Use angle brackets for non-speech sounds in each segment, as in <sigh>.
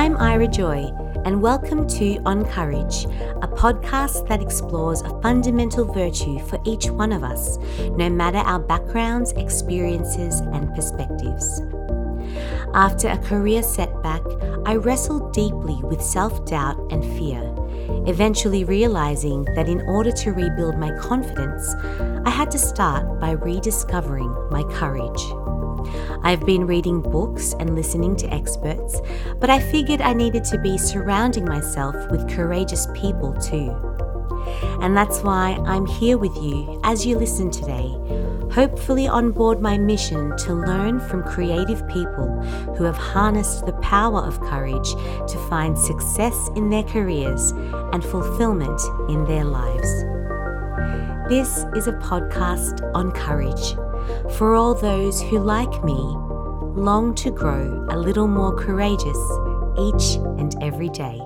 I'm Ira Joy, and welcome to On Courage, a podcast that explores a fundamental virtue for each one of us, no matter our backgrounds, experiences, and perspectives. After a career setback, I wrestled deeply with self doubt and fear, eventually realizing that in order to rebuild my confidence, I had to start by rediscovering my courage. I've been reading books and listening to experts, but I figured I needed to be surrounding myself with courageous people too. And that's why I'm here with you as you listen today, hopefully on board my mission to learn from creative people who have harnessed the power of courage to find success in their careers and fulfillment in their lives. This is a podcast on courage for all those who, like me, long to grow a little more courageous each and every day.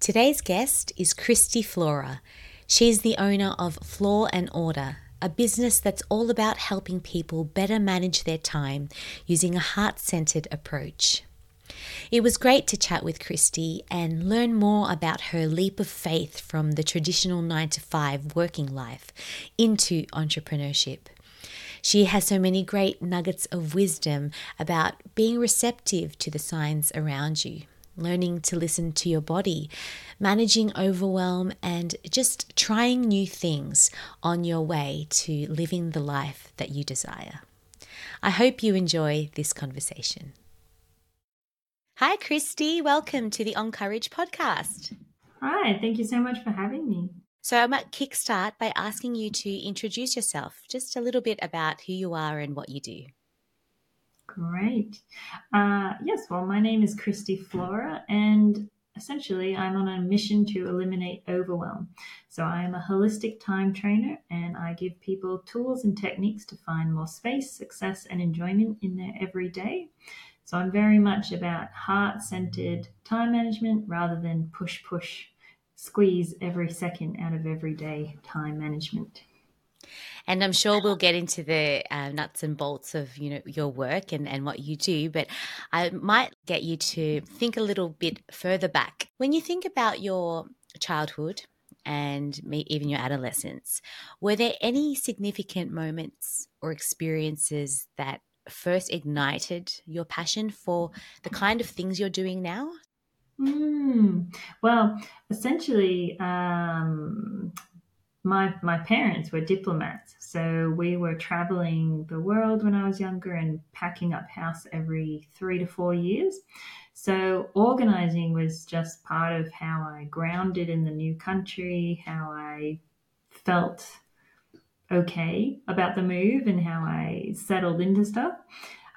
Today's guest is Christie Flora. She's the owner of Floor and Order, a business that's all about helping people better manage their time using a heart centered approach. It was great to chat with Christie and learn more about her leap of faith from the traditional 9 to 5 working life into entrepreneurship. She has so many great nuggets of wisdom about being receptive to the signs around you, learning to listen to your body, managing overwhelm, and just trying new things on your way to living the life that you desire. I hope you enjoy this conversation. Hi, Christie. Welcome to the On Courage podcast. Hi, thank you so much for having me. So, I'm might kickstart by asking you to introduce yourself, just a little bit about who you are and what you do. Great. Uh, yes, well, my name is Christie Flora, and essentially, I'm on a mission to eliminate overwhelm. So, I am a holistic time trainer, and I give people tools and techniques to find more space, success, and enjoyment in their everyday. So I'm very much about heart centered time management rather than push, push, squeeze every second out of everyday time management. And I'm sure we'll get into the uh, nuts and bolts of you know your work and, and what you do, but I might get you to think a little bit further back. When you think about your childhood and even your adolescence, were there any significant moments or experiences that first ignited your passion for the kind of things you're doing now? Mm, well, essentially, um, my my parents were diplomats, so we were traveling the world when I was younger and packing up house every three to four years. So organizing was just part of how I grounded in the new country, how I felt okay about the move and how I settled into stuff.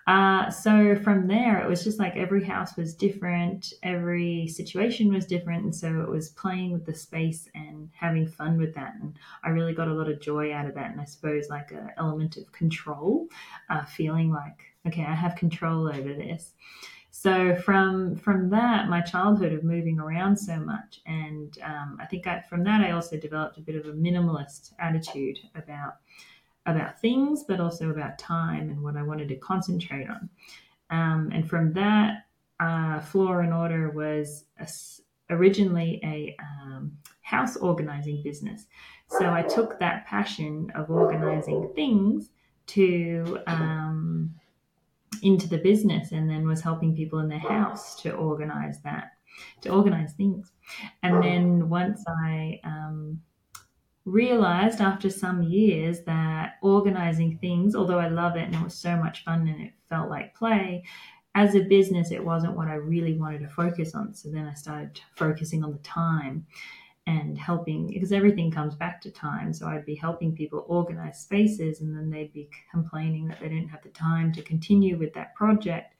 Uh, so from there, it was just like every house was different, every situation was different. And so it was playing with the space and having fun with that. And I really got a lot of joy out of that. And I suppose like an element of control, uh, feeling like, okay, I have control over this. So from from that, my childhood of moving around so much, and um, I think I, from that I also developed a bit of a minimalist attitude about about things, but also about time and what I wanted to concentrate on. Um, and from that, uh, Floor and Order was a, originally a um, house organizing business. So I took that passion of organizing things to um, into the business and then was helping people in their house to organize that, to organize things. And then once I um, realized after some years that organizing things, although I love it and it was so much fun and it felt like play, as a business, it wasn't what I really wanted to focus on. So then I started focusing on the time and helping because everything comes back to time. So I'd be helping people organize spaces and then they'd be complaining that they didn't have the time to continue with that project.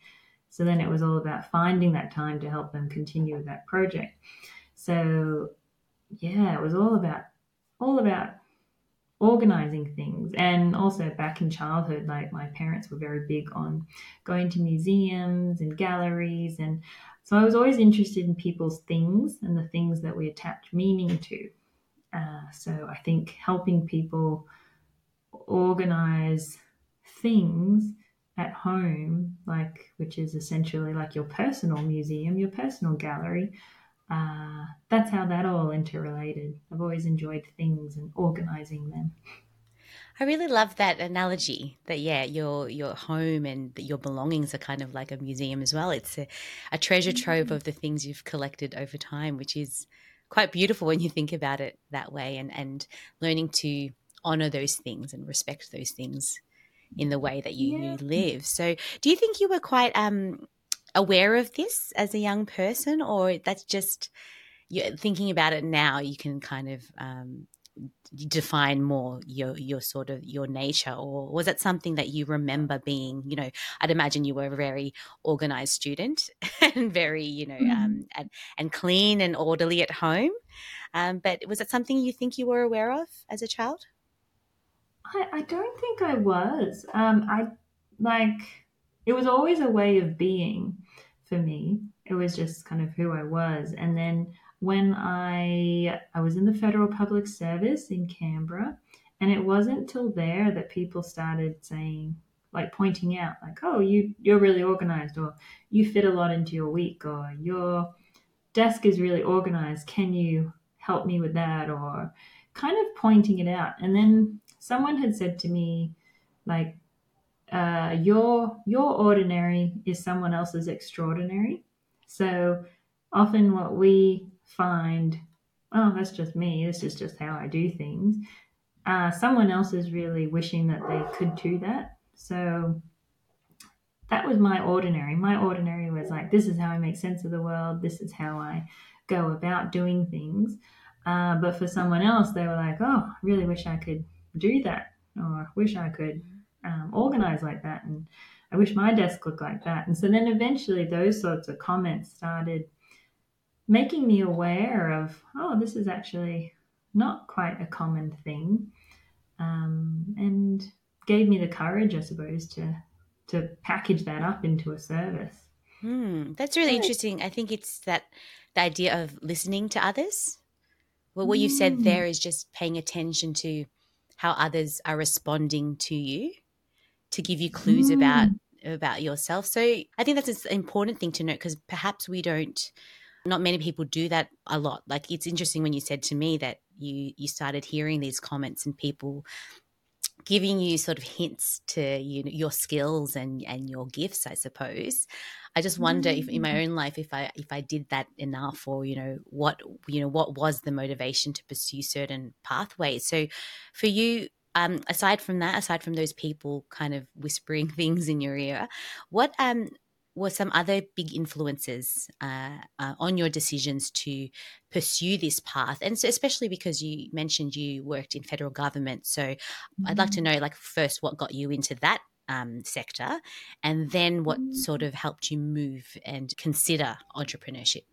So then it was all about finding that time to help them continue with that project. So yeah, it was all about all about organizing things and also back in childhood like my parents were very big on going to museums and galleries and so I was always interested in people's things and the things that we attach meaning to. Uh, so I think helping people organize things at home, like which is essentially like your personal museum, your personal gallery. Uh, that's how that all interrelated. I've always enjoyed things and organizing them. I really love that analogy that yeah, your your home and your belongings are kind of like a museum as well. It's a, a treasure trove mm-hmm. of the things you've collected over time, which is quite beautiful when you think about it that way and and learning to honor those things and respect those things in the way that you, yeah. you live. So, do you think you were quite um, aware of this as a young person, or that's just you thinking about it now? You can kind of um, define more your your sort of your nature, or was it something that you remember being? You know, I'd imagine you were a very organized student <laughs> and very you know mm-hmm. um, and and clean and orderly at home. Um, but was it something you think you were aware of as a child? I, I don't think I was. Um, I like it was always a way of being for me. It was just kind of who I was. And then when I I was in the federal public service in Canberra, and it wasn't till there that people started saying like pointing out like oh you you're really organized or you fit a lot into your week or your desk is really organized. Can you help me with that? or kind of pointing it out. And then someone had said to me, like, uh, your your ordinary is someone else's extraordinary. So often, what we find, oh, that's just me. This is just how I do things. Uh, someone else is really wishing that they could do that. So that was my ordinary. My ordinary was like, this is how I make sense of the world. This is how I go about doing things. Uh, but for someone else, they were like, oh, I really wish I could do that or I wish I could um, organize like that and I wish my desk looked like that. And so then eventually those sorts of comments started making me aware of, oh, this is actually not quite a common thing. Um, and gave me the courage, I suppose, to to package that up into a service. Hmm, that's really interesting. I think it's that the idea of listening to others. Well, what you've said hmm. there is just paying attention to how others are responding to you to give you clues mm. about about yourself. So I think that's an important thing to note because perhaps we don't not many people do that a lot. Like it's interesting when you said to me that you you started hearing these comments and people giving you sort of hints to you know, your skills and and your gifts i suppose i just wonder mm-hmm. if in my mm. own life if i if i did that enough or you know what you know what was the motivation to pursue certain pathways so for you um aside from that aside from those people kind of whispering <laughs> things in your ear what um were some other big influences uh, uh, on your decisions to pursue this path and so especially because you mentioned you worked in federal government so mm-hmm. i'd like to mm. know like first what got you into that um, sector and then what mm-hmm. sort of helped you move and consider entrepreneurship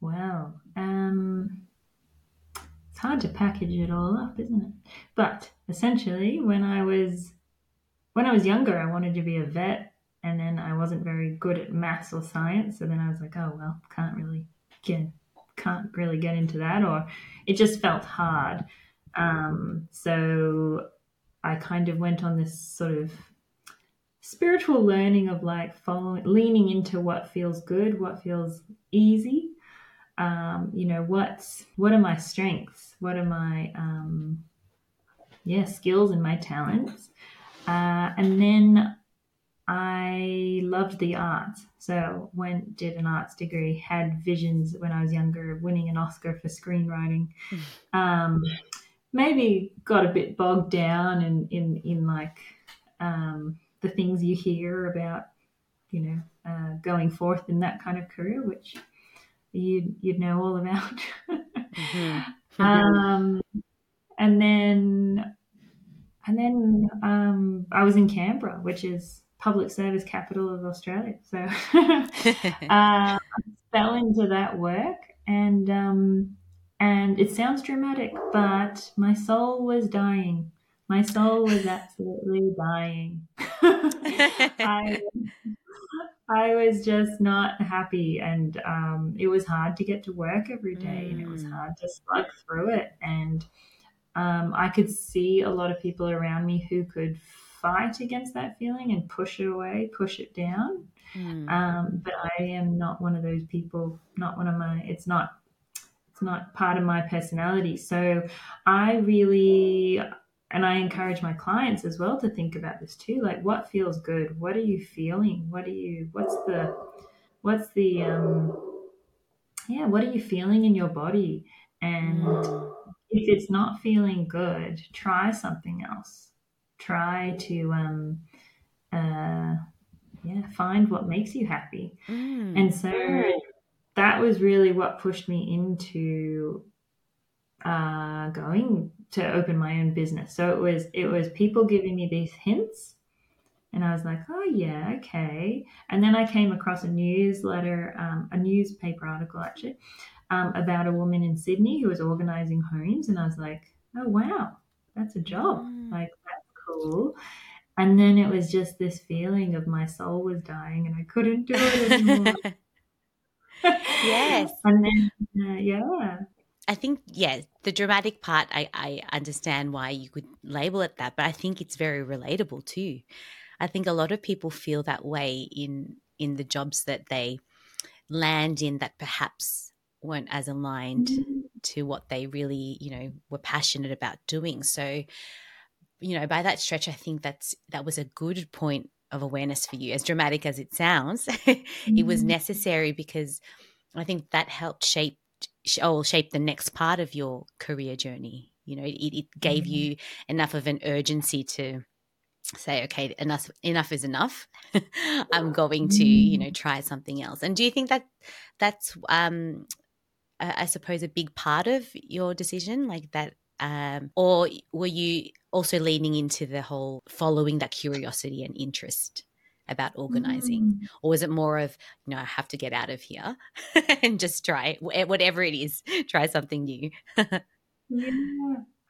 wow um, it's hard to package it all up isn't it but essentially when i was when i was younger i wanted to be a vet and then I wasn't very good at maths or science. So then I was like, oh well, can't really get can't really get into that, or it just felt hard. Um, so I kind of went on this sort of spiritual learning of like following, leaning into what feels good, what feels easy. Um, you know, what's what are my strengths? What are my um, yeah skills and my talents? Uh, and then I loved the arts. So went did an arts degree, had visions when I was younger of winning an Oscar for screenwriting. Hmm. Um, maybe got a bit bogged down in in, in like um, the things you hear about, you know, uh, going forth in that kind of career, which you'd you'd know all about. <laughs> mm-hmm. <laughs> um, and then and then um, I was in Canberra, which is public service capital of Australia. So <laughs> uh, fell into that work, and um, and it sounds dramatic, but my soul was dying. My soul was absolutely dying. <laughs> I, I was just not happy, and um, it was hard to get to work every day, mm. and it was mm. hard to slug through it. And um, I could see a lot of people around me who could fight against that feeling and push it away, push it down. Mm. Um, but I am not one of those people. Not one of my. It's not. It's not part of my personality. So I really, and I encourage my clients as well to think about this too. Like, what feels good? What are you feeling? What are you? What's the? What's the? Um, yeah. What are you feeling in your body? And mm. if it's not feeling good, try something else. Try to um, uh, yeah, find what makes you happy. Mm. And so that was really what pushed me into uh, going to open my own business. So it was it was people giving me these hints, and I was like, oh yeah, okay. And then I came across a newsletter, um, a newspaper article actually, um, about a woman in Sydney who was organizing homes, and I was like, oh wow, that's a job. Mm. Like cool. And then it was just this feeling of my soul was dying and I couldn't do it anymore. <laughs> yes. And then, uh, yeah. I think, yeah, the dramatic part, I, I understand why you could label it that, but I think it's very relatable too. I think a lot of people feel that way in in the jobs that they land in that perhaps weren't as aligned mm-hmm. to what they really, you know, were passionate about doing. So you know, by that stretch, I think that's that was a good point of awareness for you. As dramatic as it sounds, mm-hmm. <laughs> it was mm-hmm. necessary because I think that helped shape oh shape the next part of your career journey. You know, it, it gave mm-hmm. you enough of an urgency to say okay enough enough is enough <laughs> i'm going to you know mm. try something else and do you think that that's um I suppose a big part of your decision like that um, or were you also leaning into the whole following that curiosity and interest about organizing mm. or was it more of you know i have to get out of here <laughs> and just try whatever it is <laughs> try something new <laughs> yeah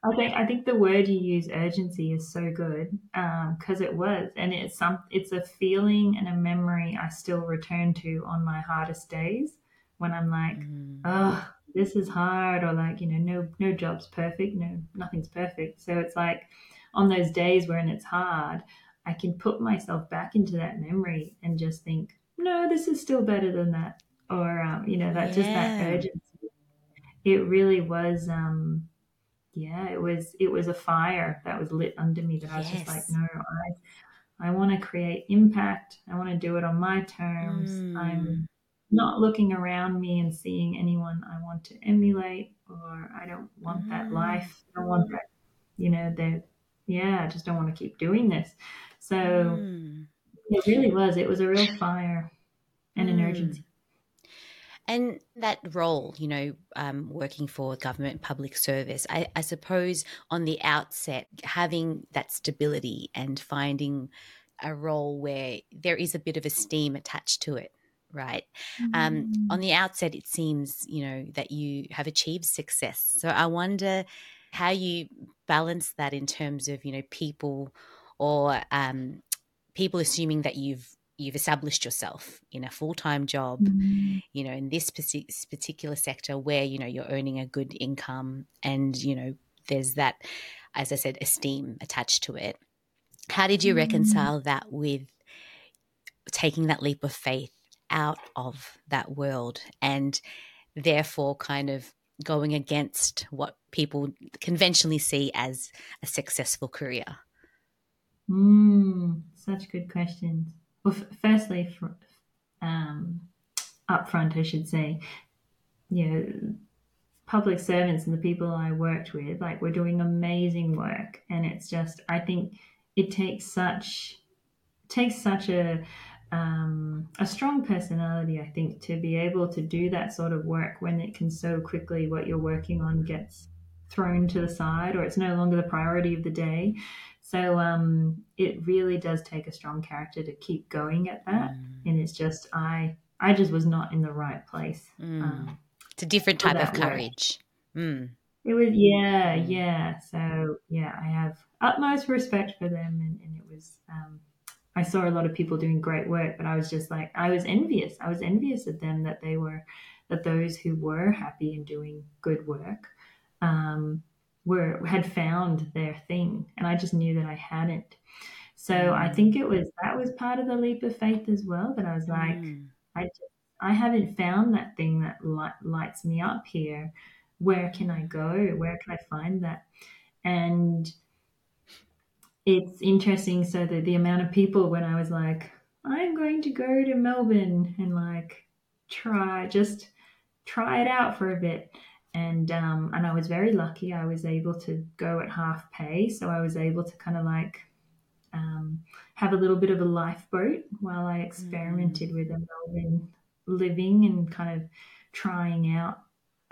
I think I think the word you use urgency is so good because um, it was, and it's some it's a feeling and a memory I still return to on my hardest days when I'm like, mm. oh, this is hard or like you know no no job's perfect no nothing's perfect. So it's like on those days when it's hard i can put myself back into that memory and just think no this is still better than that or um, you know that yeah. just that urgency. It really was um yeah it was it was a fire that was lit under me that i was just like no i i want to create impact. I want to do it on my terms. Mm. i'm not looking around me and seeing anyone I want to emulate or I don't want mm. that life. I don't want that, you know, that, yeah, I just don't want to keep doing this. So mm. it really was, it was a real fire and an mm. urgency. And that role, you know, um, working for government public service, I, I suppose on the outset, having that stability and finding a role where there is a bit of esteem attached to it right? Mm-hmm. Um, on mm. the outset, it seems, you know, that you have achieved success. So I wonder how you balance that in terms of, you know, people or um, people assuming that you've you've established yourself in a full-time job mm-hmm. you know in this particular sector where you know you're earning a good income and you know there's that as i said esteem attached to it how did you mm-hmm. reconcile that with taking that leap of faith out of that world and therefore kind of going against what people conventionally see as a successful career? Mm, such good questions. Well, f- firstly, for, um, upfront, I should say, you know, public servants and the people I worked with, like, we're doing amazing work, and it's just, I think, it takes such takes such a um, a strong personality, I think, to be able to do that sort of work when it can so quickly what you're working on gets thrown to the side or it's no longer the priority of the day. So um, it really does take a strong character to keep going at that. Mm. And it's just I I just was not in the right place. Mm. Um, it's a different type of courage. Mm. It was yeah mm. yeah. So yeah, I have utmost respect for them, and, and it was. Um, I saw a lot of people doing great work, but I was just like, I was envious. I was envious of them that they were, that those who were happy and doing good work, um, were had found their thing, and I just knew that I hadn't. So mm. I think it was that was part of the leap of faith as well. That I was like, mm. I just, I haven't found that thing that light, lights me up here. Where can I go? Where can I find that? And it's interesting. So the the amount of people when I was like, I'm going to go to Melbourne and like try just try it out for a bit and um, and I was very lucky. I was able to go at half pay, so I was able to kind of like um, have a little bit of a lifeboat while I experimented mm. with a Melbourne living and kind of trying out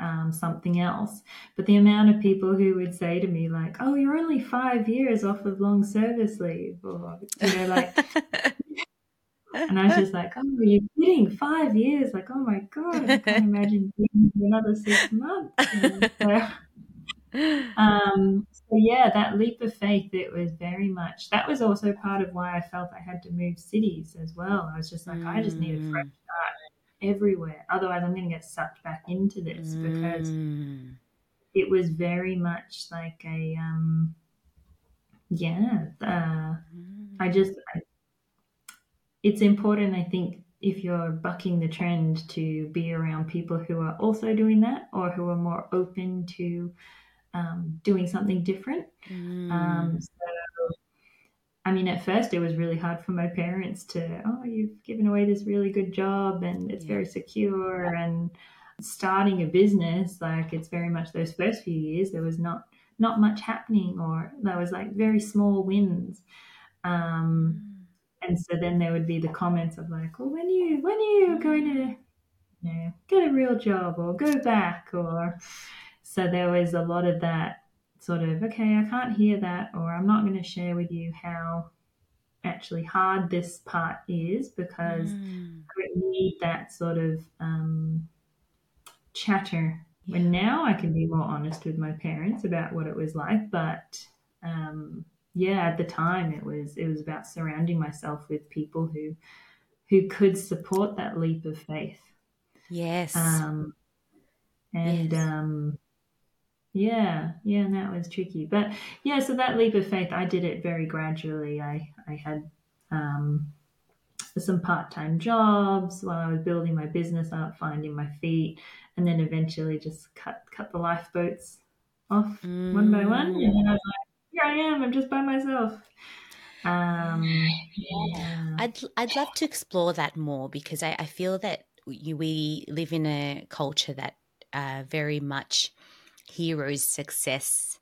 um, something else. But the amount of people who would say to me like, "Oh, you're only five years off of long service leave," or you know, like <laughs> and I was just like, oh, are you kidding? Five years? Like, oh my God, I can't imagine being another six months. So, <laughs> um, so, yeah, that leap of faith, it was very much, that was also part of why I felt I had to move cities as well. I was just like, mm. I just need a fresh mm. start everywhere. Otherwise, I'm going to get sucked back into this mm. because it was very much like a, um, yeah, uh, I mm. just, I it's important, I think, if you're bucking the trend to be around people who are also doing that or who are more open to um, doing something different. Mm. Um, so, I mean, at first it was really hard for my parents to, oh, you've given away this really good job and it's yeah. very secure. And starting a business, like it's very much those first few years, there was not not much happening, or there was like very small wins. Um, and so then there would be the comments of like, well, when are you when are you going to you know, get a real job or go back or so there was a lot of that sort of okay, I can't hear that or I'm not going to share with you how actually hard this part is because mm. I need that sort of um, chatter. Yeah. When now I can be more honest with my parents about what it was like, but um, yeah, at the time it was it was about surrounding myself with people who who could support that leap of faith. Yes. Um, and yes. um, yeah, yeah, and that was tricky. But yeah, so that leap of faith, I did it very gradually. I I had um, some part time jobs while I was building my business up, finding my feet, and then eventually just cut cut the lifeboats off mm. one by one. And then I was like, here I am. I'm just by myself. Um, yeah. I'd I'd love to explore that more because I, I feel that you, we live in a culture that uh, very much heroes success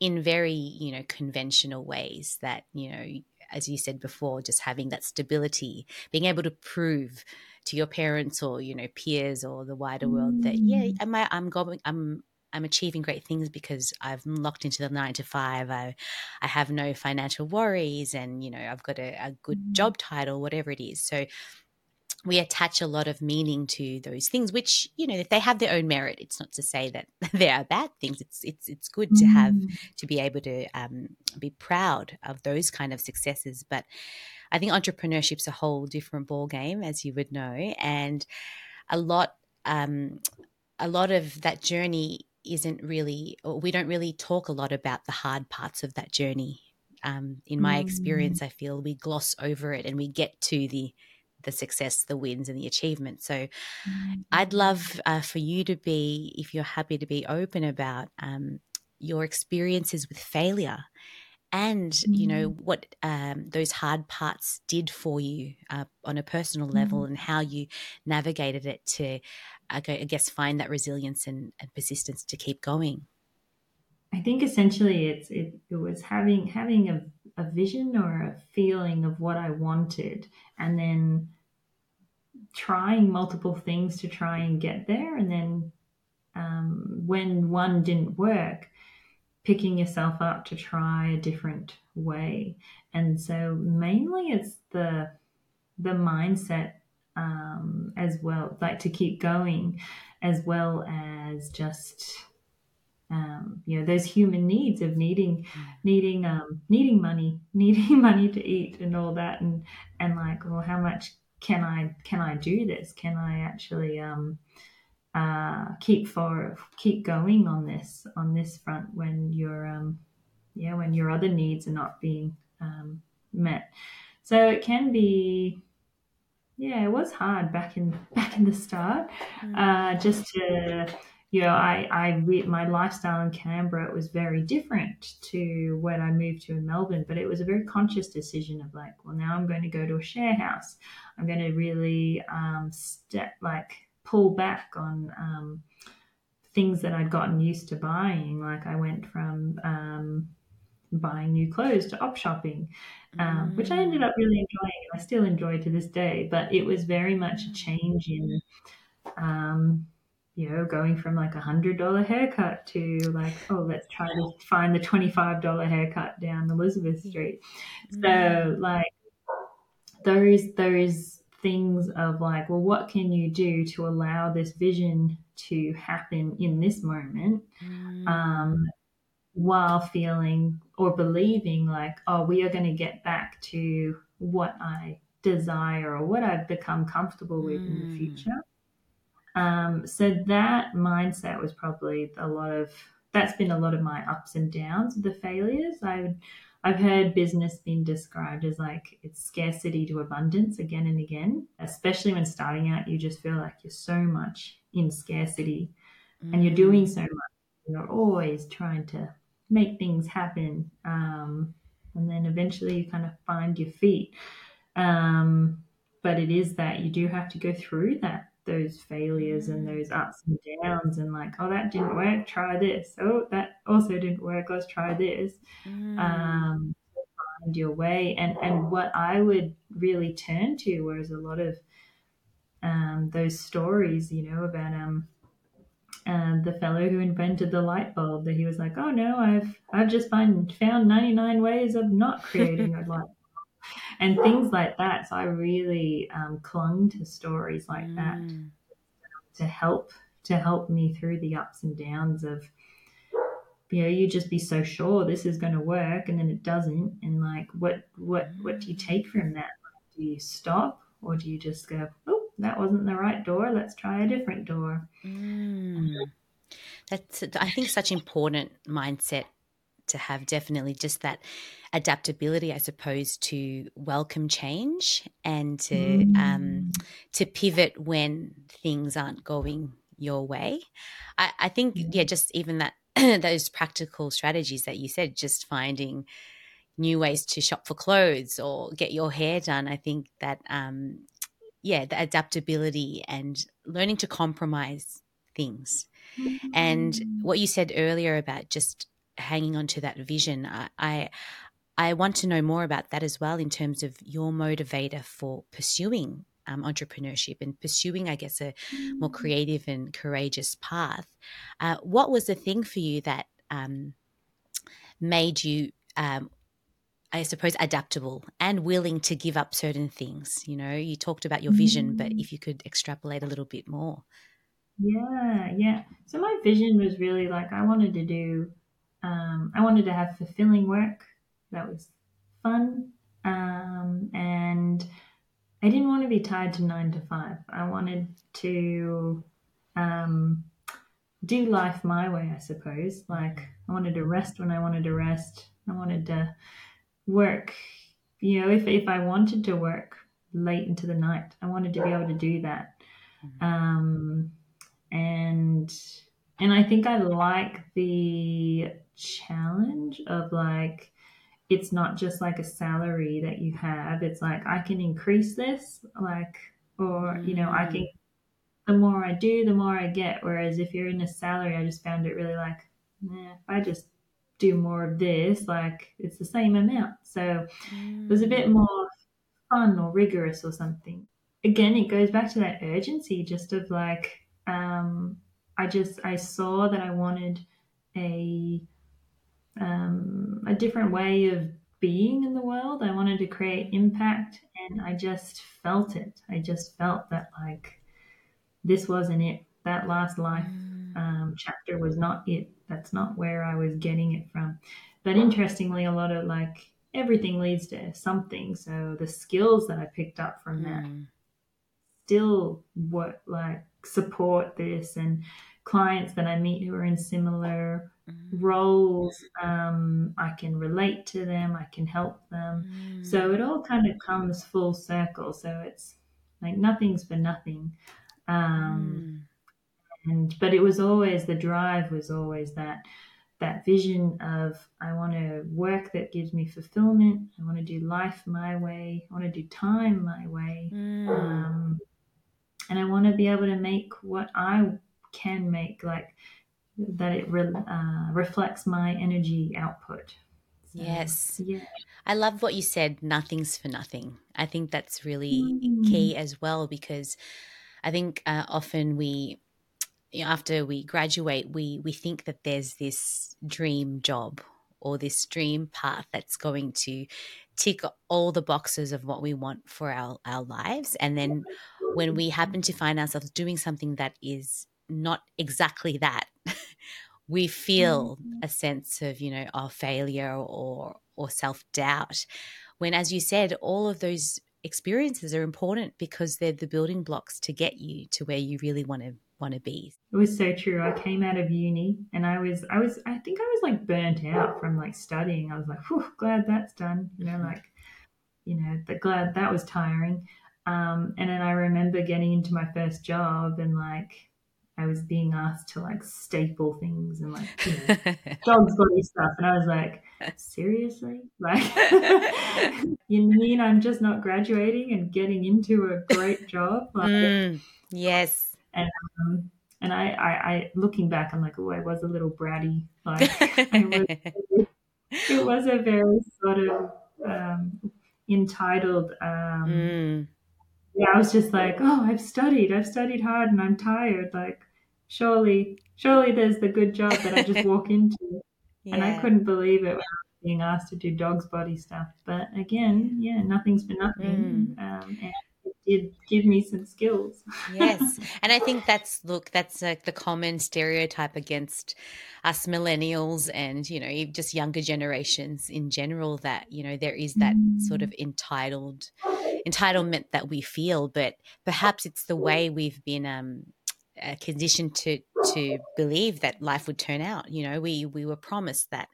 in very you know conventional ways that you know as you said before just having that stability being able to prove to your parents or you know peers or the wider world that yeah mm. am I, i'm going i'm I'm achieving great things because I've locked into the nine to five. I, I have no financial worries, and you know I've got a, a good mm. job title, whatever it is. So we attach a lot of meaning to those things, which you know if they have their own merit. It's not to say that <laughs> they are bad things. It's it's it's good to have mm. to be able to um, be proud of those kind of successes. But I think entrepreneurship's a whole different ball game, as you would know, and a lot um, a lot of that journey isn't really, or we don't really talk a lot about the hard parts of that journey. Um, in my mm. experience, I feel we gloss over it and we get to the the success, the wins, and the achievement. So, mm. I'd love uh, for you to be, if you're happy to be open about um, your experiences with failure and mm. you know mm. what um, those hard parts did for you uh, on a personal level mm. and how you navigated it to I guess find that resilience and, and persistence to keep going? I think essentially it's it, it was having having a, a vision or a feeling of what I wanted and then trying multiple things to try and get there and then um, when one didn't work picking yourself up to try a different way. And so mainly it's the the mindset um, as well, like to keep going, as well as just um, you know those human needs of needing needing um, needing money, <laughs> needing money to eat, and all that, and and like, well, how much can I can I do this? Can I actually um, uh, keep for keep going on this on this front when your um, yeah when your other needs are not being um, met. So it can be, yeah, it was hard back in <laughs> back in the start, mm. uh, just to you know, I, I re- my lifestyle in Canberra was very different to when I moved to in Melbourne, but it was a very conscious decision of like, well, now I'm going to go to a share house. I'm going to really um, step like pull back on um, things that I'd gotten used to buying. Like I went from um, buying new clothes to op shopping, um, mm. which I ended up really enjoying. I still enjoy to this day, but it was very much a change in um, you know, going from like a hundred dollar haircut to like, oh, let's try to find the twenty five dollar haircut down Elizabeth Street. So like those those things of like, well, what can you do to allow this vision to happen in this moment? Mm. Um, while feeling or believing like, oh, we are going to get back to what I desire or what I've become comfortable with mm. in the mm. future. Um, so that mindset was probably a lot of that's been a lot of my ups and downs, the failures. I I've heard business being described as like it's scarcity to abundance again and again, especially when starting out, you just feel like you're so much in scarcity mm. and you're doing so much. You're always trying to make things happen. Um, and then eventually you kind of find your feet. Um, but it is that you do have to go through that those failures and those ups and downs and like oh that didn't work try this. Oh that also didn't work let's try this. Mm. um, find your way. And and what i would really turn to was a lot of um, those stories you know about um uh, the fellow who invented the light bulb that he was like oh no i've i've just find, found 99 ways of not creating a <laughs> light and things like that. So I really um, clung to stories like mm. that to help to help me through the ups and downs of you know you just be so sure this is going to work and then it doesn't and like what what what do you take from that do you stop or do you just go oh that wasn't the right door let's try a different door mm. that's i think such important mindset to have definitely just that adaptability, I suppose, to welcome change and to mm. um, to pivot when things aren't going your way. I, I think, yeah. yeah, just even that <clears throat> those practical strategies that you said, just finding new ways to shop for clothes or get your hair done. I think that, um, yeah, the adaptability and learning to compromise things. Mm-hmm. And what you said earlier about just hanging on to that vision. I, I, I want to know more about that as well in terms of your motivator for pursuing um, entrepreneurship and pursuing, I guess, a more mm. creative and courageous path. Uh, what was the thing for you that um, made you, um, I suppose, adaptable and willing to give up certain things? You know, you talked about your vision, but mm. if you could extrapolate a little bit more. Yeah, yeah. So my vision was really like I wanted to do um, I wanted to have fulfilling work that was fun. Um, and I didn't want to be tied to nine to five. I wanted to um, do life my way, I suppose. Like, I wanted to rest when I wanted to rest. I wanted to work, you know, if, if I wanted to work late into the night, I wanted to be able to do that. Mm-hmm. Um, and and I think I like the challenge of like it's not just like a salary that you have it's like i can increase this like or mm. you know i can mm. the more i do the more i get whereas if you're in a salary i just found it really like if i just do more of this like it's the same amount so mm. it was a bit mm. more fun or rigorous or something again it goes back to that urgency just of like um i just i saw that i wanted a um, a different way of being in the world. I wanted to create impact, and I just felt it. I just felt that like this wasn't it. That last life mm. um, chapter was not it. That's not where I was getting it from. But interestingly, a lot of like everything leads to something. So the skills that I picked up from that mm. still what like support this and clients that I meet who are in similar mm. roles. Um, I can relate to them, I can help them. Mm. So it all kind of comes full circle. So it's like nothing's for nothing. Um, mm. And but it was always the drive was always that that vision of I want to work that gives me fulfillment. I want to do life my way. I want to do time my way. Mm. Um, and I want to be able to make what I can make, like that it re- uh, reflects my energy output. So, yes. Yeah. I love what you said, nothing's for nothing. I think that's really mm. key as well because I think uh, often we after we graduate, we we think that there's this dream job or this dream path that's going to tick all the boxes of what we want for our, our lives. And then when we happen to find ourselves doing something that is not exactly that, <laughs> we feel mm-hmm. a sense of, you know, of failure or or self-doubt. When as you said, all of those experiences are important because they're the building blocks to get you to where you really want to want to be. It was so true. I came out of uni and I was, I was, I think I was like burnt out from like studying. I was like, whew, glad that's done. You know, mm-hmm. like, you know, glad that was tiring. Um, and then I remember getting into my first job and like, I was being asked to like staple things and like you know, <laughs> dog's body stuff, and I was like, seriously, <laughs> like, <laughs> you mean I'm just not graduating and getting into a great job? Like, mm, yes, and um, and I, I, I, looking back, I'm like, oh, I was a little bratty. Like, was, it was a very sort of um, entitled. Um, mm. Yeah, I was just like, oh, I've studied, I've studied hard, and I'm tired. Like, surely, surely, there's the good job that I just walk into, yeah. <laughs> and I couldn't believe it. Being asked to do dog's body stuff, but again, yeah, nothing's for nothing. Mm. Um, and did give me some skills. yes. <laughs> And I think that's, look, that's like the common stereotype against us millennials and, you know, just younger generations in general that, you know, there is that sort of entitled entitlement that we feel, but perhaps it's the way we've been, um, uh, conditioned to to believe that life would turn out. You know, we we were promised that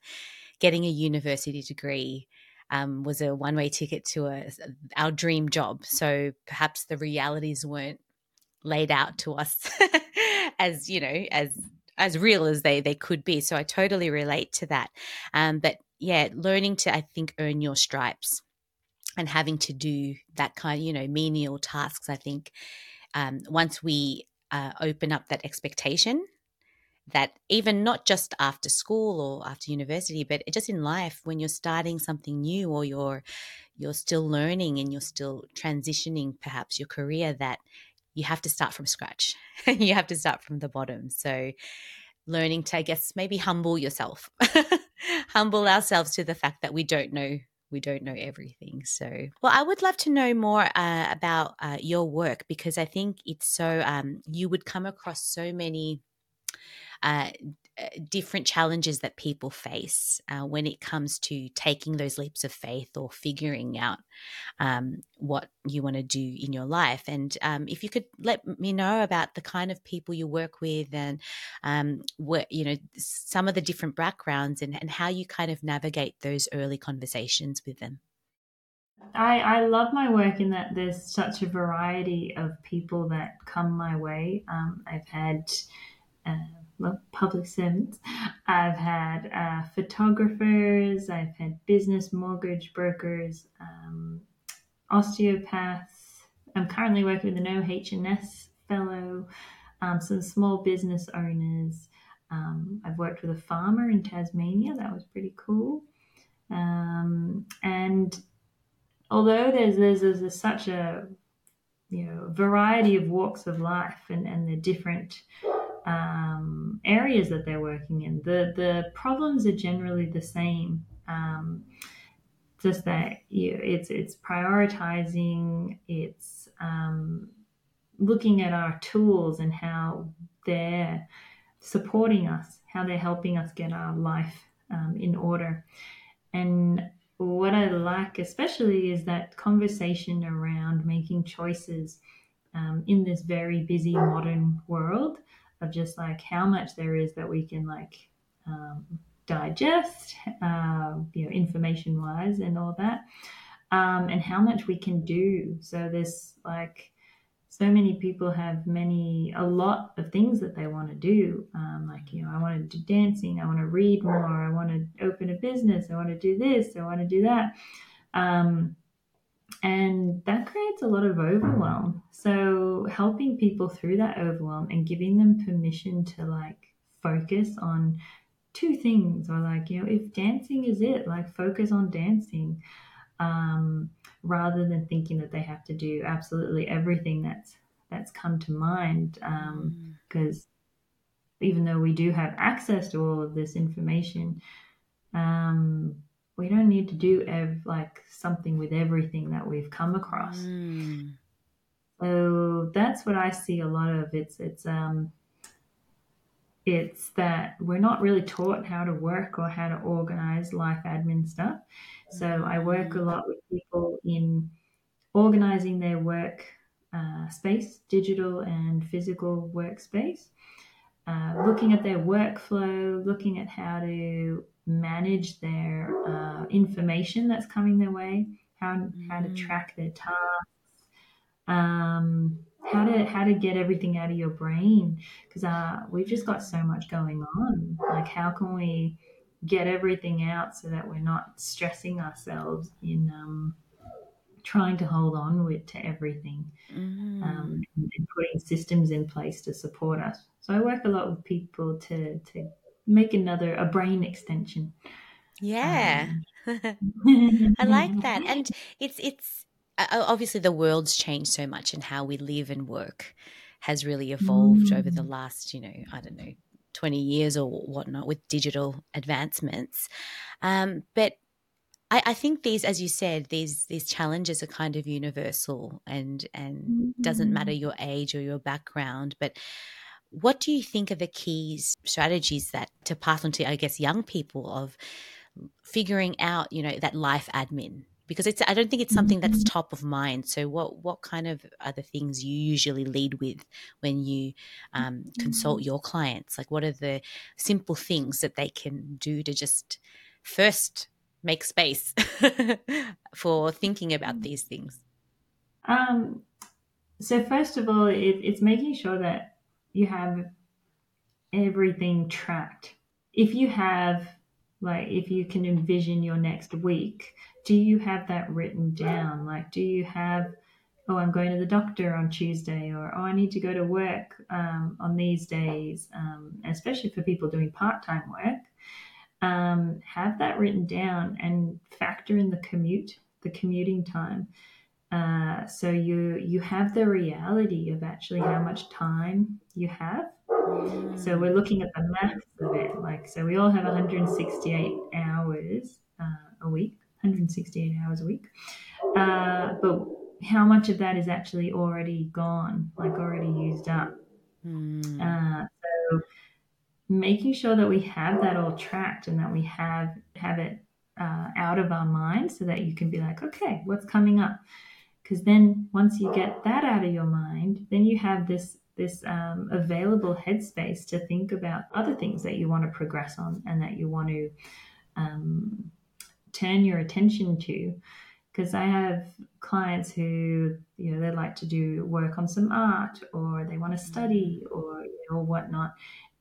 getting a university degree um, was a one way ticket to a, our dream job. So perhaps the realities weren't laid out to us <laughs> as you know as as real as they they could be. So I totally relate to that. Um, but yeah, learning to I think earn your stripes and having to do that kind of you know menial tasks. I think um, once we uh, open up that expectation that even not just after school or after university but just in life when you're starting something new or you're you're still learning and you're still transitioning perhaps your career that you have to start from scratch. <laughs> You have to start from the bottom. So learning to i guess maybe humble yourself. <laughs> Humble ourselves to the fact that we don't know we don't know everything. So, well, I would love to know more uh, about uh, your work because I think it's so, um, you would come across so many uh, different challenges that people face uh, when it comes to taking those leaps of faith or figuring out um, what you want to do in your life. And um, if you could let me know about the kind of people you work with and um, what, you know, some of the different backgrounds and, and how you kind of navigate those early conversations with them. I, I love my work in that there's such a variety of people that come my way. Um, I've had uh, well, public servants. I've had uh, photographers, I've had business mortgage brokers, um, osteopaths. I'm currently working with an OH&S fellow, um, some small business owners. Um, I've worked with a farmer in Tasmania. That was pretty cool. Um, and although there's, there's, there's such a you know variety of walks of life and, and the different um, areas that they're working in. The the problems are generally the same. Um, just that you it's it's prioritizing. It's um, looking at our tools and how they're supporting us, how they're helping us get our life um, in order. And what I like especially is that conversation around making choices um, in this very busy modern world of just like how much there is that we can like um, digest, uh, you know, information wise and all that, um, and how much we can do. So there's like so many people have many a lot of things that they want to do um, like you know i want to do dancing i want to read more i want to open a business i want to do this i want to do that um, and that creates a lot of overwhelm so helping people through that overwhelm and giving them permission to like focus on two things or like you know if dancing is it like focus on dancing um, rather than thinking that they have to do absolutely everything that's that's come to mind because um, mm. even though we do have access to all of this information um, we don't need to do ev- like something with everything that we've come across mm. so that's what i see a lot of it's it's um it's that we're not really taught how to work or how to organize life admin stuff. So I work a lot with people in organizing their work uh, space, digital and physical workspace, uh, looking at their workflow, looking at how to manage their uh, information that's coming their way, how, how to mm. track their tasks. Um, how to how to get everything out of your brain because uh, we've just got so much going on like how can we get everything out so that we're not stressing ourselves in um, trying to hold on with to everything mm. um, and, and putting systems in place to support us so i work a lot with people to to make another a brain extension yeah um, <laughs> <laughs> i like that and it's it's obviously the world's changed so much and how we live and work has really evolved mm. over the mm. last, you know, I don't know, 20 years or whatnot with digital advancements. Um, but I, I, think these, as you said, these these challenges are kind of universal and and mm-hmm. doesn't matter your age or your background. But what do you think are the keys strategies that to pass on to, I guess, young people of figuring out, you know, that life admin because it's I don't think it's something that's mm-hmm. top of mind. So what what kind of are the things you usually lead with when you um, consult mm-hmm. your clients? Like what are the simple things that they can do to just first make space <laughs> for thinking about these things? Um, so first of all, it, it's making sure that you have everything tracked. If you have like if you can envision your next week do you have that written down? Like do you have oh i'm going to the doctor on tuesday or oh i need to go to work um, on these days um, especially for people doing part-time work? Um, have that written down and factor in the commute the commuting time uh, so you you have the reality of actually how much time you have so we're looking at the maths of it. Like, so we all have 168 hours uh, a week, 168 hours a week. Uh, but how much of that is actually already gone, like already used up? Mm. Uh, so making sure that we have that all tracked and that we have have it uh, out of our mind so that you can be like, okay, what's coming up? Because then once you get that out of your mind, then you have this this um, available headspace to think about other things that you want to progress on and that you want to um, turn your attention to. Because I have clients who, you know, they like to do work on some art or they want to study or, you know, whatnot.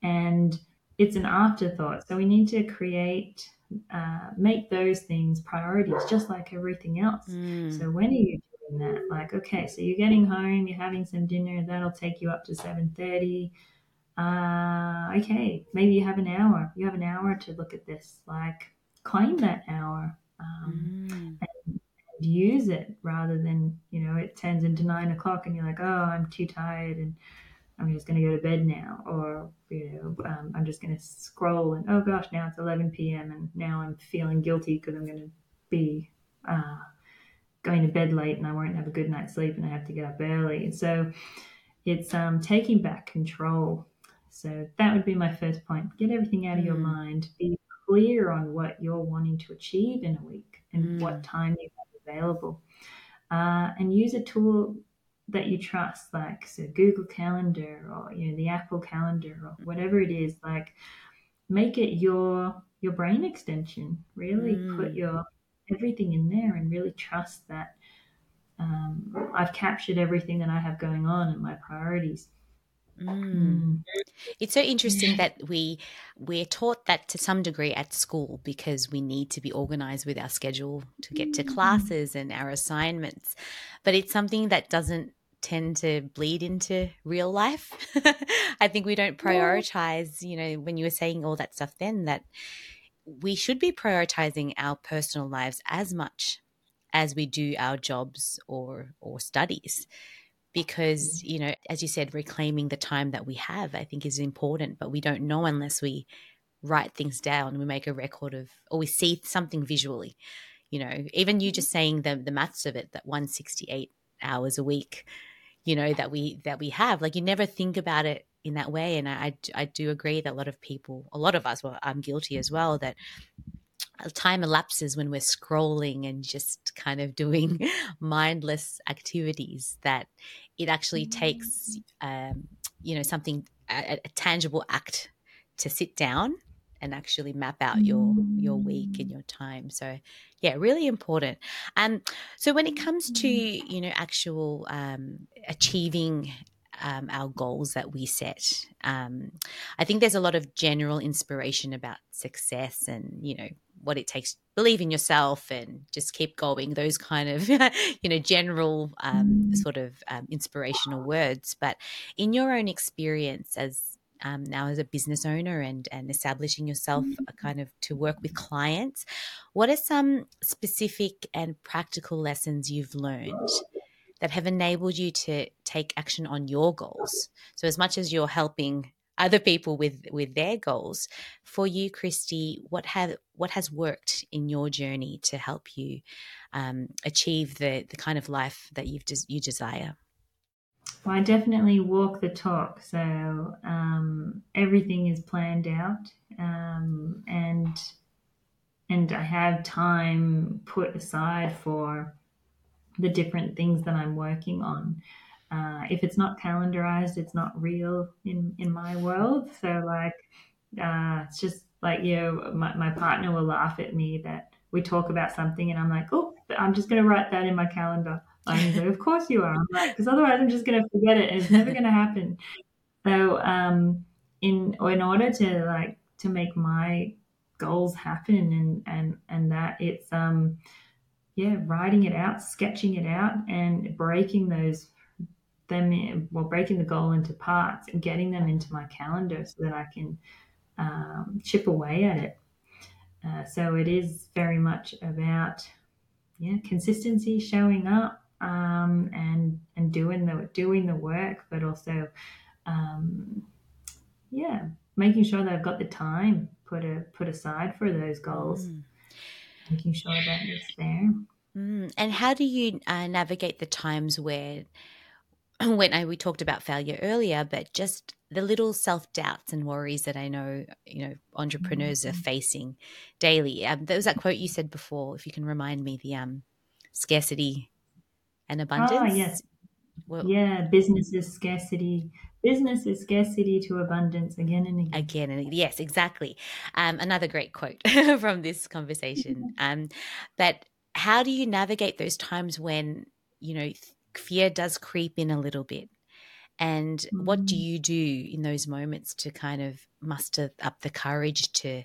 And it's an afterthought. So we need to create, uh, make those things priorities, just like everything else. Mm. So when are you that like okay so you're getting home you're having some dinner that'll take you up to 7.30 uh, okay maybe you have an hour you have an hour to look at this like claim that hour um, mm. and, and, use it rather than you know it turns into nine o'clock and you're like oh i'm too tired and i'm just going to go to bed now or you know um, i'm just going to scroll and oh gosh now it's 11 p.m and now i'm feeling guilty because i'm going to be uh, going to bed late and I won't have a good night's sleep and I have to get up early. So it's um, taking back control. So that would be my first point. Get everything out of your mm. mind. Be clear on what you're wanting to achieve in a week and mm. what time you have available. Uh, and use a tool that you trust, like so Google Calendar or you know the Apple Calendar or whatever it is, like make it your your brain extension. Really mm. put your everything in there and really trust that um, I've captured everything that I have going on and my priorities. Mm. Mm. It's so interesting that we we're taught that to some degree at school because we need to be organized with our schedule to get to mm. classes and our assignments. But it's something that doesn't tend to bleed into real life. <laughs> I think we don't prioritize, you know, when you were saying all that stuff then that we should be prioritizing our personal lives as much as we do our jobs or or studies. Because mm-hmm. you know as you said reclaiming the time that we have i think is important but we don't know unless we write things down we make a record of or we see something visually. You know even you mm-hmm. just saying the the maths of it that 168 hours a week you know that we that we have like you never think about it in that way and i i do agree that a lot of people a lot of us well i'm guilty as well that time elapses when we're scrolling and just kind of doing <laughs> mindless activities that it actually takes um, you know something a, a, tangible act to sit down and actually map out your your week and your time. So yeah really important. Um so when it comes to you know actual um achieving um, our goals that we set. Um, I think there's a lot of general inspiration about success and, you know, what it takes believe in yourself and just keep going those kind of <laughs> you know general um, mm. sort of um, inspirational words but in your own experience as um, now as a business owner and and establishing yourself mm. kind of to work with clients what are some specific and practical lessons you've learned that have enabled you to take action on your goals so as much as you're helping other people with with their goals. For you, Christie, what have what has worked in your journey to help you um, achieve the the kind of life that you've des- you desire? Well, I definitely walk the talk. So um, everything is planned out, um, and and I have time put aside for the different things that I'm working on. Uh, if it's not calendarized, it's not real in in my world. So like, uh, it's just like you know, my, my partner will laugh at me that we talk about something, and I'm like, oh, I'm just going to write that in my calendar. I'm like, of course you are, because otherwise I'm just going to forget it, it's never going to happen. So, um, in in order to like to make my goals happen, and and and that it's um, yeah, writing it out, sketching it out, and breaking those them, well, breaking the goal into parts and getting them into my calendar so that I can um, chip away at it. Uh, so it is very much about yeah consistency, showing up, um, and and doing the doing the work, but also um, yeah making sure that I've got the time put a put aside for those goals. Mm. Making sure that it's there. Mm. And how do you uh, navigate the times where <clears throat> when I, we talked about failure earlier, but just the little self doubts and worries that I know you know entrepreneurs mm-hmm. are facing daily. Um, there was that quote you said before. If you can remind me, the um, scarcity and ah, abundance. Oh yes, well, yeah. Business is scarcity. Business is scarcity to abundance again and again. Again and yes, exactly. Um, another great quote <laughs> from this conversation. um, but how do you navigate those times when you know fear does creep in a little bit. And mm-hmm. what do mm. you do in those moments to kind of muster up the courage to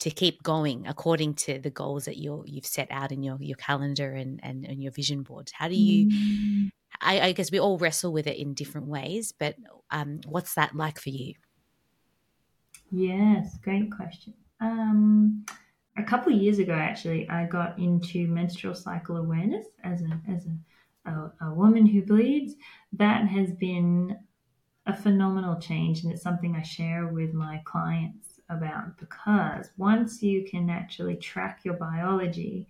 to keep going according to the goals that you you've set out in your, your calendar and, and, and your vision board? How do you mm-hmm. I, I, guess we all wrestle with it in different ways, but um, what's that like for you? Yes, great question. Um, a couple of years ago, actually, I got into menstrual cycle awareness as a as a a, a woman who bleeds, that has been a phenomenal change. And it's something I share with my clients about because once you can actually track your biology,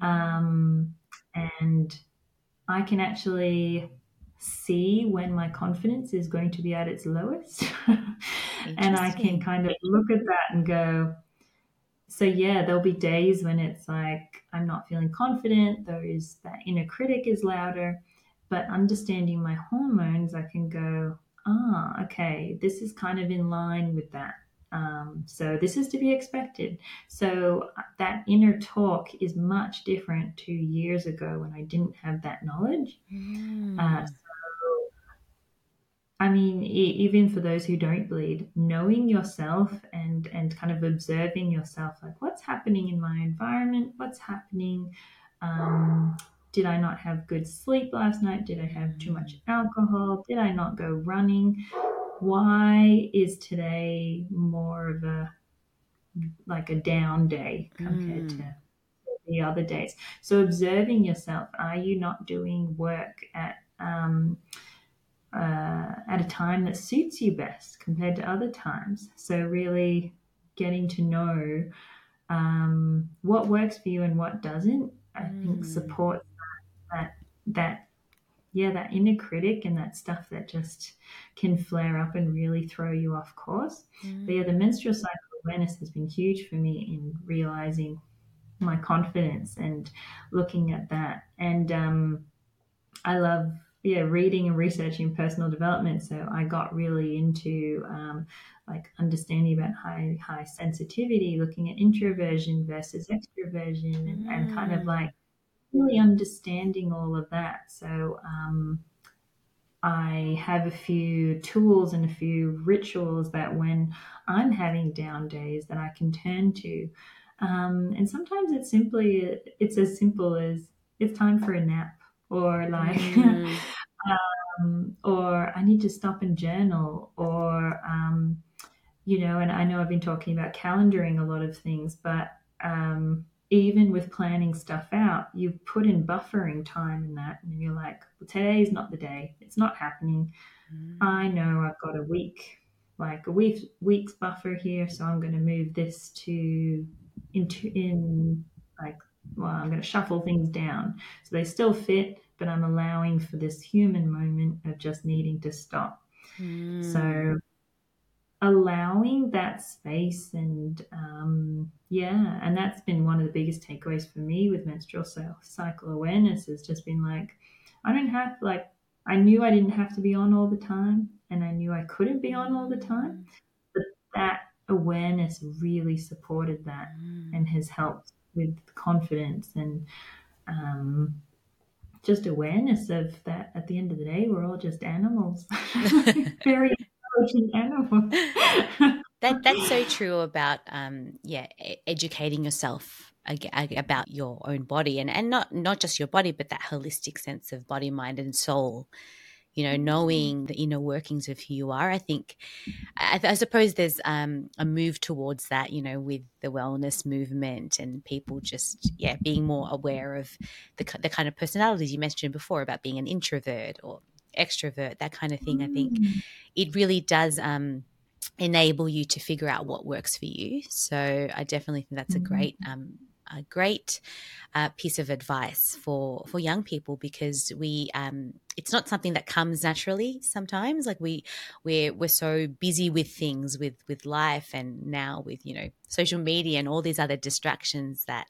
um, and I can actually see when my confidence is going to be at its lowest. <laughs> and I can kind of look at that and go, so yeah, there'll be days when it's like I'm not feeling confident. There is that inner critic is louder, but understanding my hormones, I can go, ah, okay, this is kind of in line with that. Um, so this is to be expected. So uh, that inner talk is much different to years ago when I didn't have that knowledge. Mm. Uh, so, I mean, even for those who don't bleed, knowing yourself and and kind of observing yourself, like what's happening in my environment, what's happening. Um, did I not have good sleep last night? Did I have too much alcohol? Did I not go running? Why is today more of a like a down day compared mm. to the other days so observing yourself are you not doing work at um, uh, at a time that suits you best compared to other times so really getting to know um, what works for you and what doesn't i mm. think supports that, that that yeah, that inner critic and that stuff that just can flare up and really throw you off course. Mm. But yeah, the menstrual cycle awareness has been huge for me in realizing my confidence and looking at that. And um, I love yeah reading and researching personal development so i got really into um, like understanding about high high sensitivity looking at introversion versus extroversion and, mm. and kind of mm. like really understanding all of that. So um, I have a few tools and a few rituals that when I'm having down days that I can turn to. Um, and sometimes it's simply it's as simple as it's time for a nap or like mm. <laughs> um, or I need to stop and journal or um, you know and I know I've been talking about calendaring a lot of things but um, even with planning stuff out, you put in buffering time in that, and you're like, well, today's not the day. It's not happening. Mm. I know I've got a week, like a week week's buffer here, so I'm going to move this to into in like well, I'm going to shuffle things down so they still fit, but I'm allowing for this human moment of just needing to stop. Mm. So allowing that space and um, yeah and that's been one of the biggest takeaways for me with menstrual cycle awareness has just been like i don't have like i knew i didn't have to be on all the time and i knew i couldn't be on all the time but that awareness really supported that mm. and has helped with confidence and um, just awareness of that at the end of the day we're all just animals <laughs> very animal. <laughs> that that's so true about um, yeah educating yourself about your own body and and not not just your body but that holistic sense of body mind and soul you know knowing the inner workings of who you are i think i, I suppose there's um, a move towards that you know with the wellness movement and people just yeah being more aware of the, the kind of personalities you mentioned before about being an introvert or extrovert, that kind of thing. Mm. I think mm. it really does um, enable you to figure out what works for you. So I definitely think that's a mm. great um, a great uh, piece of advice for for young people because we um, it's not something that comes naturally sometimes like we we're we're so busy with things with with life and now with you know social media and all these other distractions that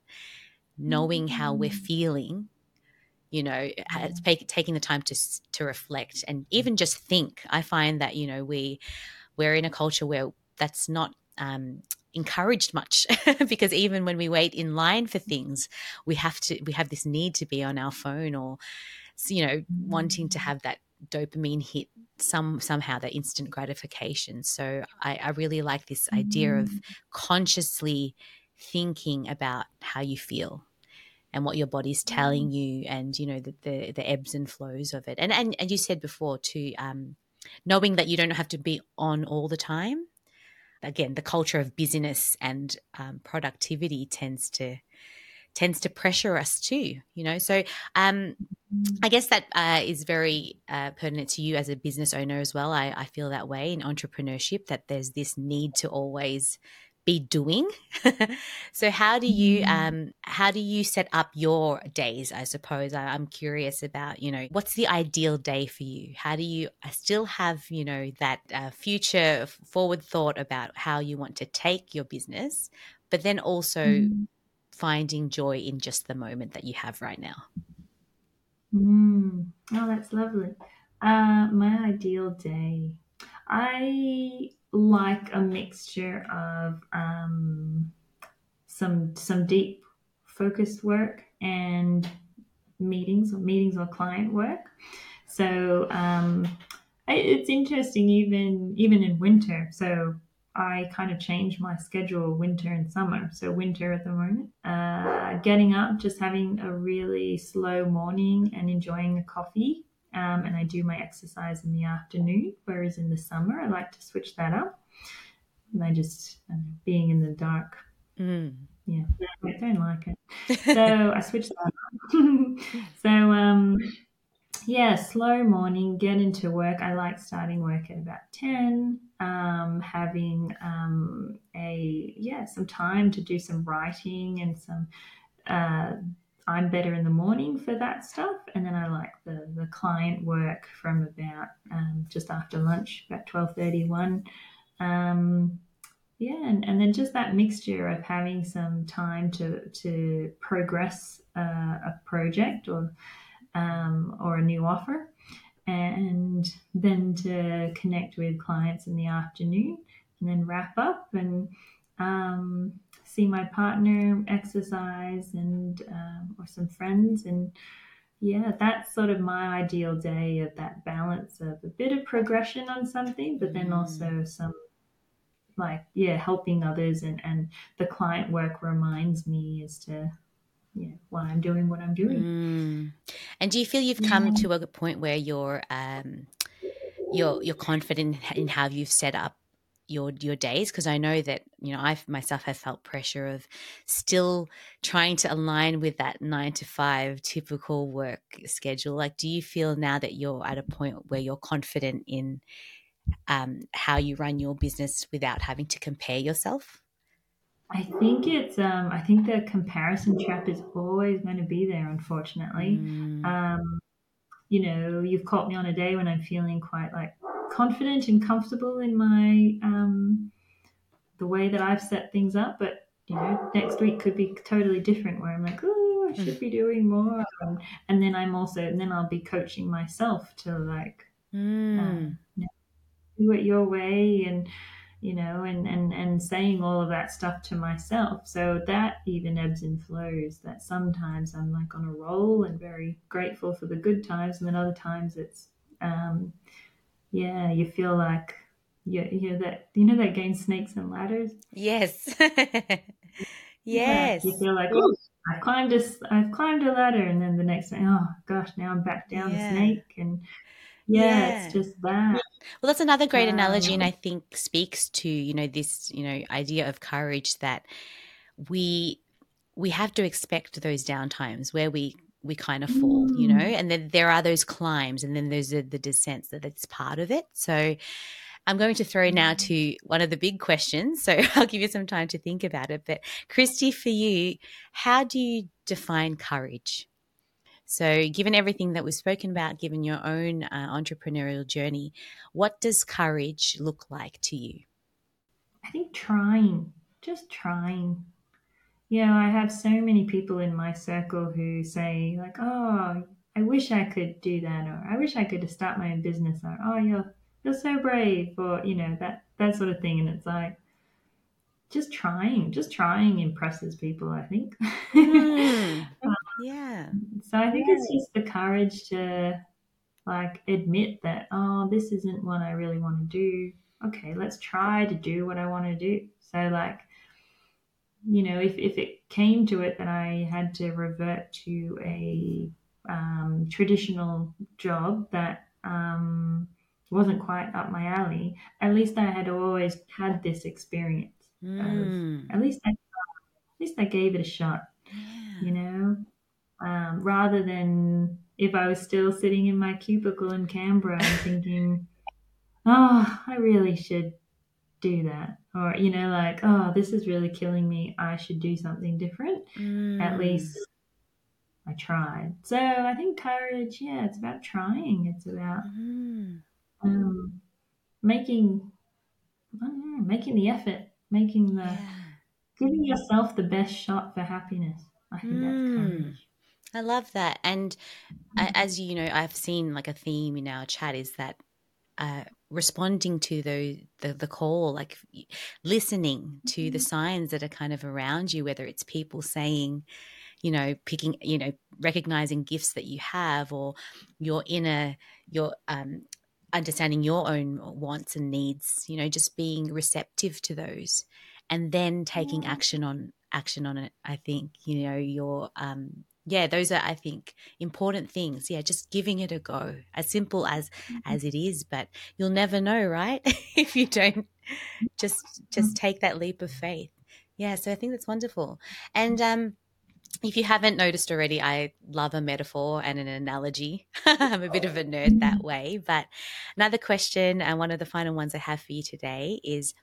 knowing how we're mm. feeling you know uh, mm-hmm. take, taking the time to to reflect and mm-hmm. even just think. I find that you know we we're in a culture where that's not um, encouraged much <laughs> because even when we wait in line for mm-hmm. things we have to we have this need to be on our phone or you know wanting to have that dopamine hit some somehow that instant gratification. So i, I really like this idea of consciously thinking about how you feel and what your body's telling mm. you and you know the, the, the ebbs and flows of it. And and, and you said before too um, knowing that you don't have to be on all the time. Again the culture of busyness and um, productivity tends to tends to pressure us too you know? So um, i guess that uh, is very uh, pertinent to you as a business owner as well. I, I feel that way in entrepreneurship that there's this need to always be doing. <laughs> so how do you mm. um how do you set up your days? I suppose I, am curious about you know what's the ideal day for you? How do you uh, still have you know that uh, future forward thought about how you want to take your business, but then also mm. finding joy in just the moment that you have right now. Mm. Oh, that's lovely. Uh, my ideal day. I like a mixture of um, some some deep focused work and meetings or meetings or client work. So um, it's interesting even even in winter. So I kind of change my schedule winter and summer. So winter at the moment, uh, getting up, just having a really slow morning and enjoying a coffee. Um, and I do my exercise in the afternoon. Whereas in the summer, I like to switch that up. And I just um, being in the dark. Mm. Yeah, I don't like it. <laughs> So I switched that up. <laughs> so um, yeah, slow morning, get into work. I like starting work at about 10, um, having um, a, yeah, some time to do some writing and some, uh, I'm better in the morning for that stuff. And then I like the, the client work from about um, just after lunch, about 12.31. Um, yeah, and, and then just that mixture of having some time to, to progress uh, a project or um, or a new offer, and then to connect with clients in the afternoon, and then wrap up and um, see my partner exercise and um, or some friends and yeah that's sort of my ideal day of that balance of a bit of progression on something but then also some like yeah helping others and and the client work reminds me as to yeah why I'm doing what I'm doing. Mm. And do you feel you've come yeah. to a point where you're um, you're you're confident in how you've set up your your days because I know that you know I myself have felt pressure of still trying to align with that 9 to 5 typical work schedule like do you feel now that you're at a point where you're confident in um, how you run your business without having to compare yourself I think it's um I think the comparison trap is always going to be there unfortunately. Mm. Um you know, you've caught me on a day when I'm feeling quite like confident and comfortable in my um the way that I've set things up, but you know, next week could be totally different where I'm like, oh, I should be doing more. And, and then I'm also, and then I'll be coaching myself to like, mm. um, you know, do it your way and you know, and, and, and saying all of that stuff to myself. So that even ebbs and flows that sometimes I'm like on a roll and very grateful for the good times. And then other times it's, um, yeah, you feel like, you, you know, that, you know, that game Snakes and Ladders? Yes. yes. <laughs> Yeah, you feel like, oh, I climbed a, I've climbed a ladder. And then the next thing, oh gosh, now I'm back down yeah. the snake. And, yeah, yeah, it's just that. Well, that's another great um, analogy, and I think speaks to you know this you know idea of courage that we we have to expect those downtimes where we we kind of fall, you know, mm. and then there are those climbs, and then there's the, the descents that it's part of it. So. I'm going to throw now mm. to one of the big questions. So <laughs> I'll give you some time to think about it. But Christie, for you, how do you define courage? So, given everything that we've spoken about, given your own uh, entrepreneurial journey, what does courage look like to you? I think trying, just trying. You know, I have so many people in my circle who say, like, oh, I wish I could do that, or I wish I could start my own business, or oh, you're you're so brave, or you know that that sort of thing. And it's like, just trying, just trying impresses people. I think. <laughs> Mm. Yeah. So I think yeah. it's just the courage to like admit that oh this isn't what I really want to do. Okay, let's try to do what I want to do. So like you know if if it came to it that I had to revert to a um, traditional job that um, wasn't quite up my alley, at least I had always had this experience. Mm. Of, at least I, at least I gave it a shot. Yeah. You know, um, rather than if I was still sitting in my cubicle in Canberra and thinking, <laughs> oh, I really should do that. Or, you know, like, oh, this is really killing me. I should do something different. Mm. At least I tried. So I think courage, yeah, it's about trying. It's about mm. um, making, know, making the effort, making the, yeah. giving yourself the best shot for happiness. I think mm. that's courage. I love that. And Mm. as you know, I've seen like a theme in our chat is that uh, responding to the, the the call, like listening to the Mhm. signs that are kind of around you, whether it's people saying, you know, picking, you know, recognizing gifts that you have, or your inner, your um, understanding your own wants and needs. You know, just being receptive to those, and then taking Yeah. action on action on it. I think you know your um, yeah, those are I think important things. Yeah, just giving it a go, as simple as mm-hmm. as it is, but you'll never know, right? <laughs> if you don't just just mm-hmm. take that leap of faith. Yeah, so I think that's wonderful. And um if you haven't noticed already, I love a metaphor and an analogy. <laughs> I'm a bit of a nerd that mm-hmm. way. But another question, and one of the final ones I have for you today is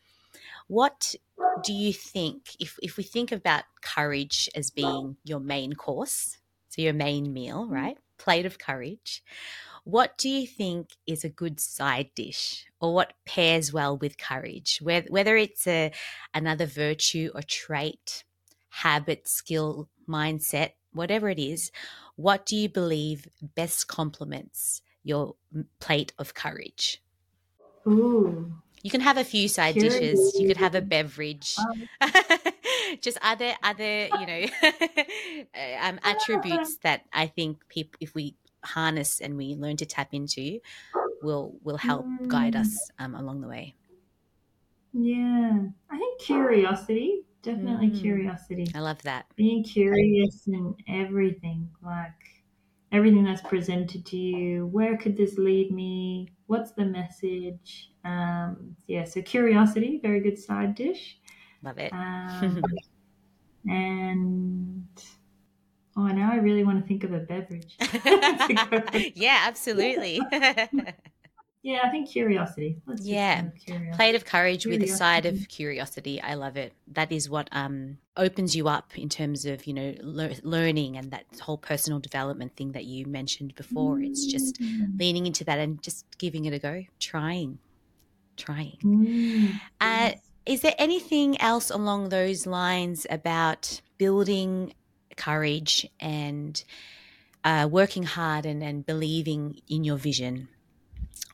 what do you think, if, if we think about courage as being your main course, so your main meal, mm-hmm. right? Plate of courage, what do you think is a good side dish or what pairs well with courage? Whether, whether it's a, another virtue or trait, habit, skill, mindset, whatever it is, what do you believe best complements your plate of courage? Ooh. You can have a few side Curious. dishes. You could have a beverage. Um, <laughs> Just other other you know <laughs> <laughs> um, attributes that I think people, if we harness and we learn to tap into, will will help guide Mm. us um, along the way. Yeah. I think curiosity. Definitely Mm. curiosity. I love that. Being curious in everything, like everything that's presented to you. Where could this lead me? What's the message? Um, yeah, so curiosity, very good side dish. Love it. Um, <laughs> and oh, now I really want to think of a beverage. <laughs> <laughs> yeah, absolutely. Yeah, I think curiosity. Let's Yeah. curiosity. Plate of courage with a side of curiosity. I love it. That is what um, opens you up in terms of you know lear- learning and that whole personal development thing that you mentioned before. It's just Mm. leaning into that and just giving it a go, trying, trying. Mm, Uh, yes. Is there anything else along those lines about building courage and uh, working hard and, and believing in your vision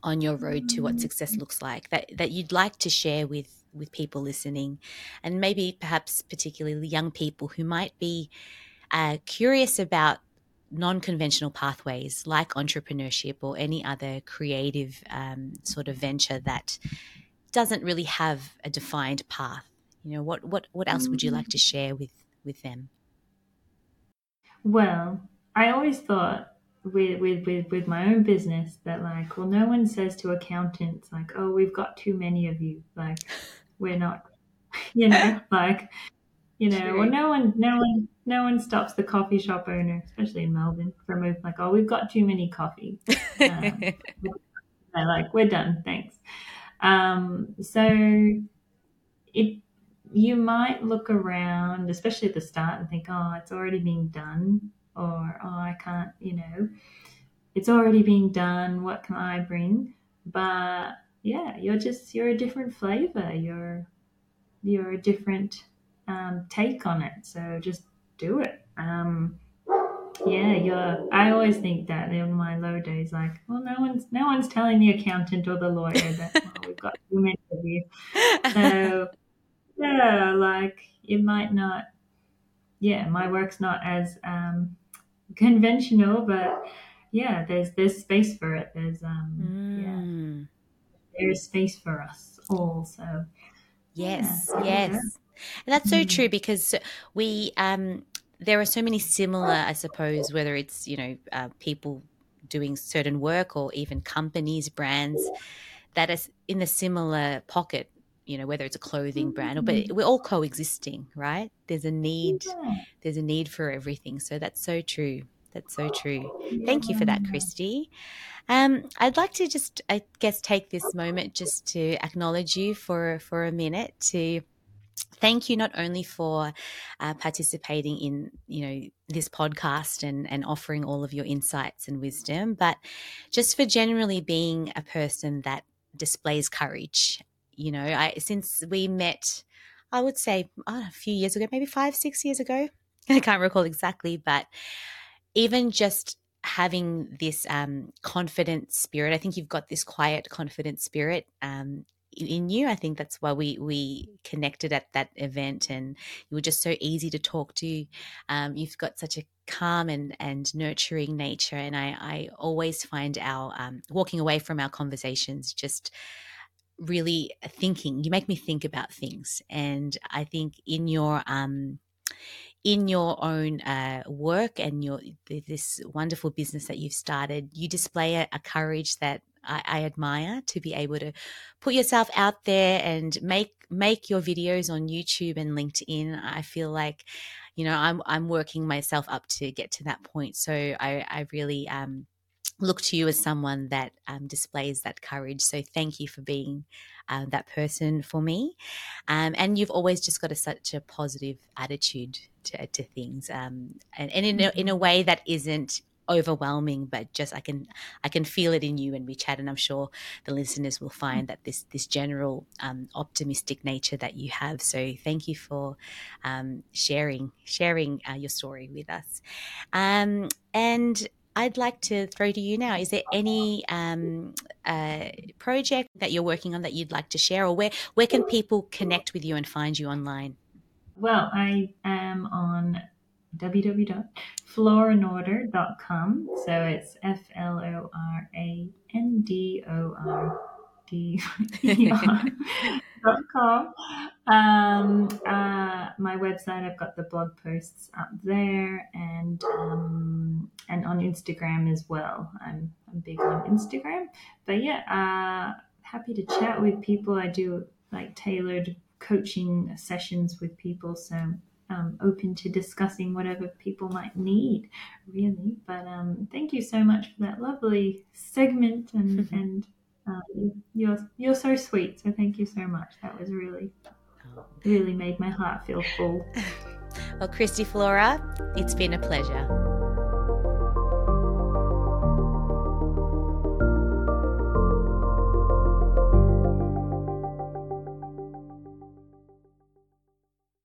on your road to what success looks like that, that you'd like to share with, with people listening and maybe perhaps particularly young people who might be uh, curious about non-conventional pathways like entrepreneurship or any other creative um, sort of venture that doesn't really have a defined path. You know, what what what else would you like to share with with them? Well, I always thought with, with with with my own business that like, well, no one says to accountants like, oh, we've got too many of you. Like, <laughs> we're not, <laughs> you know, like, you know, True. well, no one, no one, no one stops the coffee shop owner, especially in Melbourne, from moving like, oh, we've got too many coffee. Um, <laughs> like, we're done, thanks. Um, so it you might look around, especially at the start, and think, oh, it's already being done, or oh, I can't, you know, it's already being done. What can I bring? But yeah, you're just you're a different flavor. You're you're a different um, take on it. So just do it. Um, yeah, you're. I always think that in my low days, like, well, no one's no one's telling the accountant or the lawyer that oh, we've got too many of you. So yeah, like it might not. Yeah, my work's not as um, conventional, but yeah, there's there's space for it. There's um, yeah, Mm. there's space for us all. So Yes, Yeah. yes. And that's so Mm. true because we um there are so many similar, I suppose, whether it's, you know, uh, people doing certain work or even companies, brands that are in a similar pocket, you know, whether it's a clothing brand or but we're all coexisting, right? There's a need yeah, there's a need for everything. So that's so true. That's so true. Thank you for that. Christie. Um, I'd like to just, I guess, take this moment just to acknowledge you for for a minute to thank you not only for uh, participating in you know this podcast and and offering all of your insights and wisdom, but just for generally being a person that displays courage. You know, I since we met, I would say uh, a few years ago, maybe five, six years ago. <laughs> I can't recall exactly, but even just having this um, confident spirit, I think you've got this quiet, confident spirit um, in you. I think that's why we we connected at that event, and you were just so easy to talk to. Um, you've got such a calm and and nurturing nature, and I I always find our um, walking away from our conversations just really thinking. You make me think about things, and I think in your um in your own uh, work and your this wonderful business that you've started, you display a, a courage that I, I, admire to be able to put yourself out there and make make your videos on YouTube and LinkedIn. I feel like, you know, I'm I'm working myself up to get to that point. So I, I really um, look to you as someone that um, displays that courage. So thank you for being uh, that person for me. Um, and you've always just got a, such a positive attitude to, to things, um, and, and in, a, in a mm-hmm. way that isn't overwhelming but just i can i can feel it in you when we chat and i'm sure the listeners will find mm. that this this general um, optimistic nature that you have so thank you for um, sharing sharing uh, your story with us um, and I'd like to throw to you now. Is there any um, uh, project that you're working on that you'd like to share, or where where can people connect with you and find you online? Well, I am on www.florandorder.com. So it's F L O R A N D O R E. Um, uh, my website, I've got the blog posts up there, and um, and on Instagram as well. I'm I'm big on Instagram, but yeah, uh, happy to chat with people. I do like tailored coaching sessions with people, so um, open to discussing whatever people might need, really. But um, thank you so much for that lovely segment and and um, you're you're so sweet. So thank you so much. That was really really made my heart feel full. <laughs> well, Christie Flora, it's been a pleasure.